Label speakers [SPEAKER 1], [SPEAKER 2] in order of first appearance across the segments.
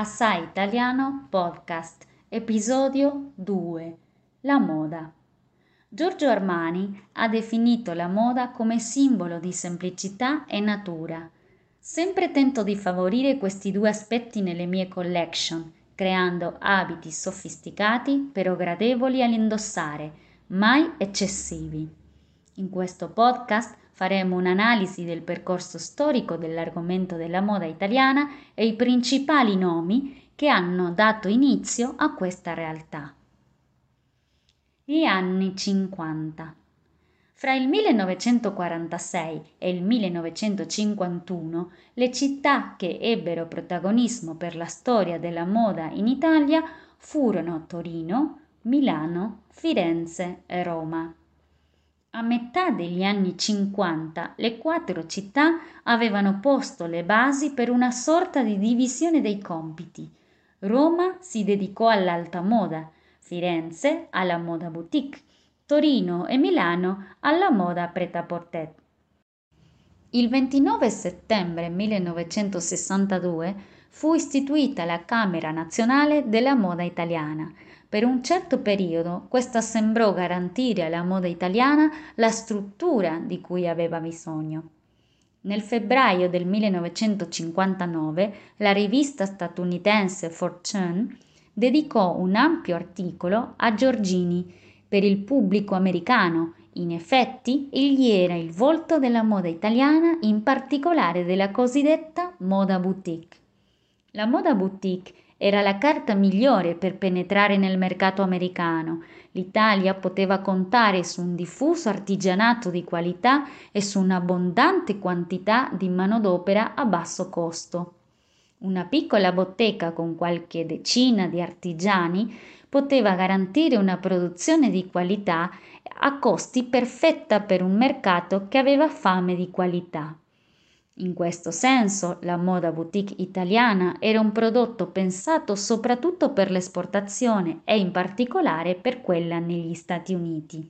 [SPEAKER 1] Assai Italiano Podcast, episodio 2. La moda. Giorgio Armani ha definito la moda come simbolo di semplicità e natura. Sempre tento di favorire questi due aspetti nelle mie collection, creando abiti sofisticati però gradevoli all'indossare, mai eccessivi. In questo podcast Faremo un'analisi del percorso storico dell'argomento della moda italiana e i principali nomi che hanno dato inizio a questa realtà. Gli anni 50. Fra il 1946 e il 1951 le città che ebbero protagonismo per la storia della moda in Italia furono Torino, Milano, Firenze e Roma. A metà degli anni 50 le quattro città avevano posto le basi per una sorta di divisione dei compiti. Roma si dedicò all'alta moda, Firenze alla moda boutique, Torino e Milano alla moda pret-à-porter. Il 29 settembre 1962 fu istituita la Camera Nazionale della Moda Italiana, per un certo periodo questa sembrò garantire alla moda italiana la struttura di cui aveva bisogno. Nel febbraio del 1959 la rivista statunitense Fortune dedicò un ampio articolo a Giorgini per il pubblico americano. In effetti, egli era il volto della moda italiana, in particolare della cosiddetta moda boutique. La moda boutique era la carta migliore per penetrare nel mercato americano. L'Italia poteva contare su un diffuso artigianato di qualità e su un'abbondante quantità di manodopera a basso costo. Una piccola bottega con qualche decina di artigiani poteva garantire una produzione di qualità a costi perfetta per un mercato che aveva fame di qualità. In questo senso, la moda boutique italiana era un prodotto pensato soprattutto per l'esportazione e in particolare per quella negli Stati Uniti.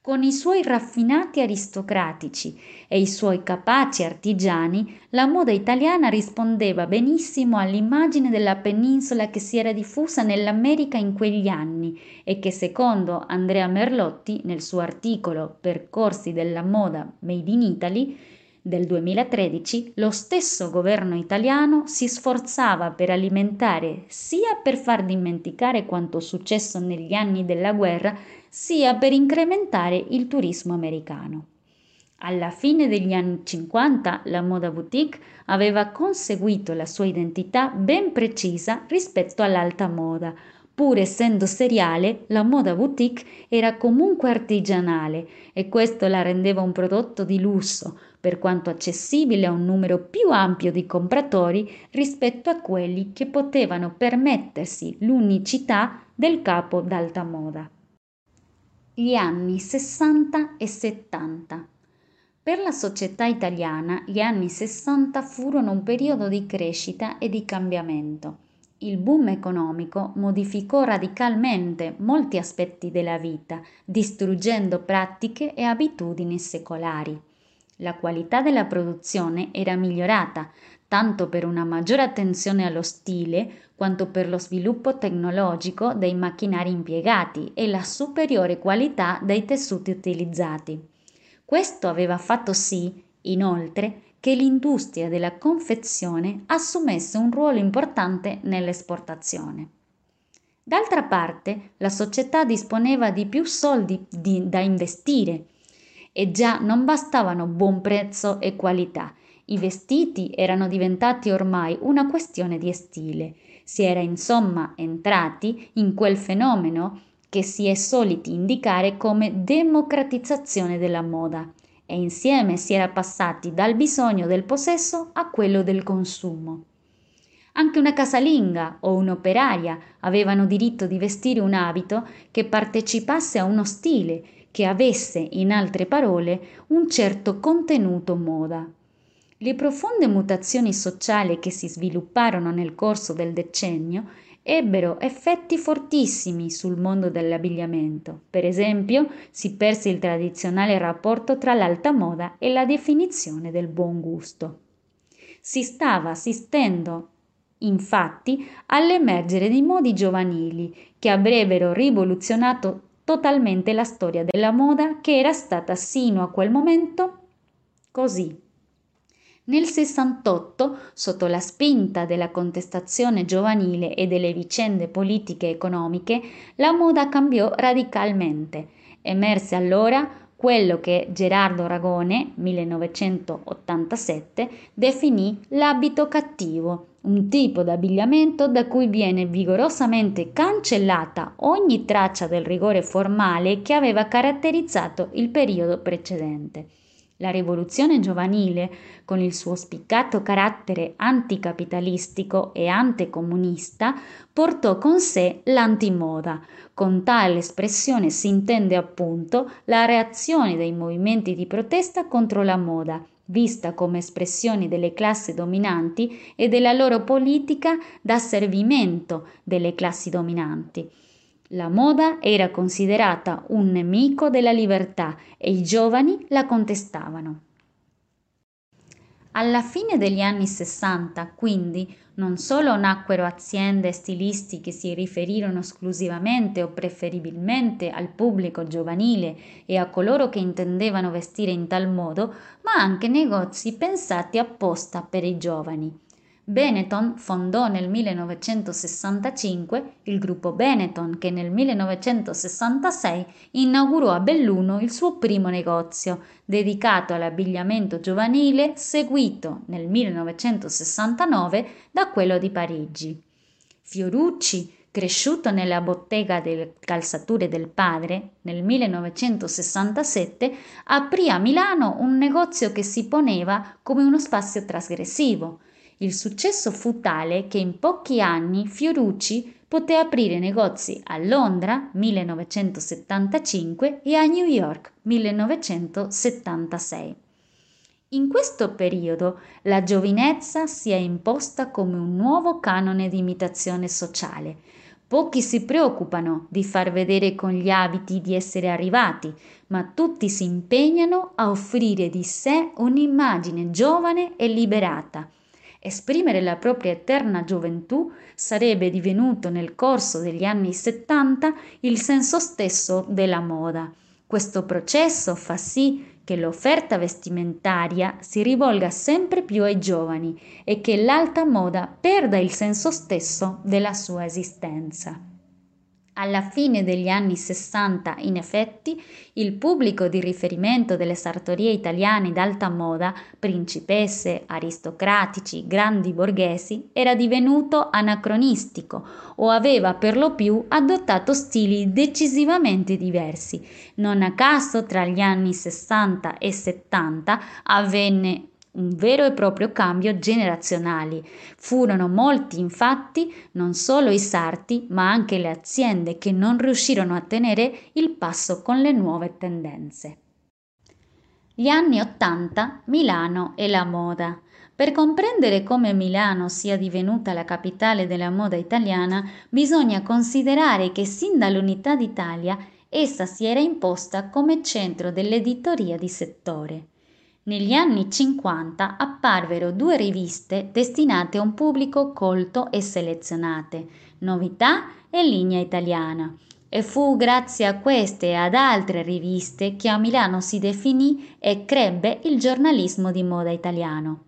[SPEAKER 1] Con i suoi raffinati aristocratici e i suoi capaci artigiani, la moda italiana rispondeva benissimo all'immagine della penisola che si era diffusa nell'America in quegli anni e che secondo Andrea Merlotti nel suo articolo Percorsi della moda Made in Italy del 2013 lo stesso governo italiano si sforzava per alimentare sia per far dimenticare quanto successo negli anni della guerra, sia per incrementare il turismo americano. Alla fine degli anni 50 la moda boutique aveva conseguito la sua identità ben precisa rispetto all'alta moda, Pur essendo seriale, la moda boutique era comunque artigianale e questo la rendeva un prodotto di lusso, per quanto accessibile a un numero più ampio di compratori rispetto a quelli che potevano permettersi l'unicità del capo d'alta moda. Gli anni 60 e 70 per la società italiana gli anni 60 furono un periodo di crescita e di cambiamento. Il boom economico modificò radicalmente molti aspetti della vita, distruggendo pratiche e abitudini secolari. La qualità della produzione era migliorata tanto per una maggiore attenzione allo stile quanto per lo sviluppo tecnologico dei macchinari impiegati e la superiore qualità dei tessuti utilizzati. Questo aveva fatto sì, inoltre, che l'industria della confezione assumesse un ruolo importante nell'esportazione. D'altra parte, la società disponeva di più soldi di, da investire e già non bastavano buon prezzo e qualità. I vestiti erano diventati ormai una questione di stile. Si era insomma entrati in quel fenomeno che si è soliti indicare come democratizzazione della moda, e insieme si era passati dal bisogno del possesso a quello del consumo. Anche una casalinga o un'operaia avevano diritto di vestire un abito che partecipasse a uno stile, che avesse, in altre parole, un certo contenuto moda. Le profonde mutazioni sociali che si svilupparono nel corso del decennio ebbero effetti fortissimi sul mondo dell'abbigliamento. Per esempio, si perse il tradizionale rapporto tra l'alta moda e la definizione del buon gusto. Si stava assistendo infatti, all'emergere di modi giovanili che avrebbero rivoluzionato totalmente la storia della moda che era stata sino a quel momento così. Nel 68, sotto la spinta della contestazione giovanile e delle vicende politiche e economiche, la moda cambiò radicalmente. Emerse allora quello che Gerardo Ragone, 1987, definì l'abito cattivo, un tipo d'abbigliamento da cui viene vigorosamente cancellata ogni traccia del rigore formale che aveva caratterizzato il periodo precedente. La rivoluzione giovanile, con il suo spiccato carattere anticapitalistico e anticomunista, portò con sé l'antimoda. Con tale espressione si intende appunto la reazione dei movimenti di protesta contro la moda, vista come espressione delle classi dominanti e della loro politica d'asservimento delle classi dominanti. La moda era considerata un nemico della libertà e i giovani la contestavano. Alla fine degli anni Sessanta, quindi, non solo nacquero aziende stilisti che si riferirono esclusivamente o preferibilmente al pubblico giovanile e a coloro che intendevano vestire in tal modo, ma anche negozi pensati apposta per i giovani. Benetton fondò nel 1965 il gruppo Benetton che nel 1966 inaugurò a Belluno il suo primo negozio dedicato all'abbigliamento giovanile seguito nel 1969 da quello di Parigi. Fiorucci, cresciuto nella bottega delle calzature del padre, nel 1967 aprì a Milano un negozio che si poneva come uno spazio trasgressivo il successo fu tale che in pochi anni Fiorucci poté aprire negozi a Londra 1975 e a New York 1976. In questo periodo la giovinezza si è imposta come un nuovo canone di imitazione sociale. Pochi si preoccupano di far vedere con gli abiti di essere arrivati, ma tutti si impegnano a offrire di sé un'immagine giovane e liberata Esprimere la propria eterna gioventù sarebbe divenuto nel corso degli anni 70 il senso stesso della moda. Questo processo fa sì che l'offerta vestimentaria si rivolga sempre più ai giovani e che l'alta moda perda il senso stesso della sua esistenza. Alla fine degli anni Sessanta, in effetti, il pubblico di riferimento delle sartorie italiane d'alta moda, principesse, aristocratici, grandi borghesi, era divenuto anacronistico o aveva per lo più adottato stili decisivamente diversi. Non a caso tra gli anni 60 e 70 avvenne un vero e proprio cambio generazionale. Furono molti infatti non solo i sarti, ma anche le aziende che non riuscirono a tenere il passo con le nuove tendenze. Gli anni Ottanta, Milano e la moda. Per comprendere come Milano sia divenuta la capitale della moda italiana, bisogna considerare che sin dall'unità d'Italia essa si era imposta come centro dell'editoria di settore. Negli anni 50 apparvero due riviste destinate a un pubblico colto e selezionate, Novità e Linea Italiana, e fu grazie a queste e ad altre riviste che a Milano si definì e crebbe il giornalismo di moda italiano.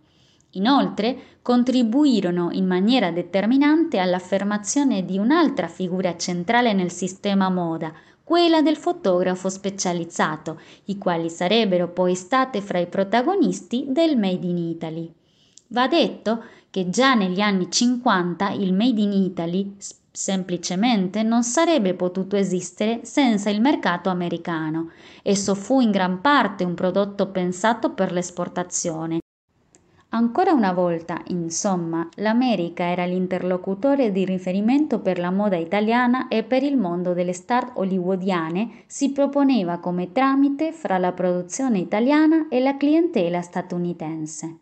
[SPEAKER 1] Inoltre contribuirono in maniera determinante all'affermazione di un'altra figura centrale nel sistema moda, quella del fotografo specializzato, i quali sarebbero poi state fra i protagonisti del Made in Italy. Va detto che già negli anni 50 il Made in Italy semplicemente non sarebbe potuto esistere senza il mercato americano. Esso fu in gran parte un prodotto pensato per l'esportazione Ancora una volta, insomma, l'America era l'interlocutore di riferimento per la moda italiana e per il mondo delle star hollywoodiane si proponeva come tramite fra la produzione italiana e la clientela statunitense.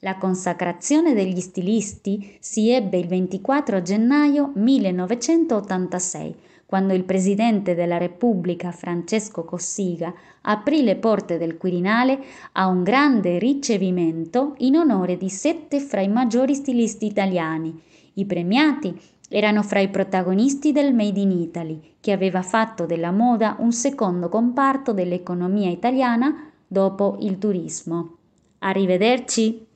[SPEAKER 1] La consacrazione degli stilisti si ebbe il 24 gennaio 1986 quando il Presidente della Repubblica Francesco Cossiga aprì le porte del Quirinale a un grande ricevimento in onore di sette fra i maggiori stilisti italiani. I premiati erano fra i protagonisti del Made in Italy, che aveva fatto della moda un secondo comparto dell'economia italiana dopo il turismo. Arrivederci!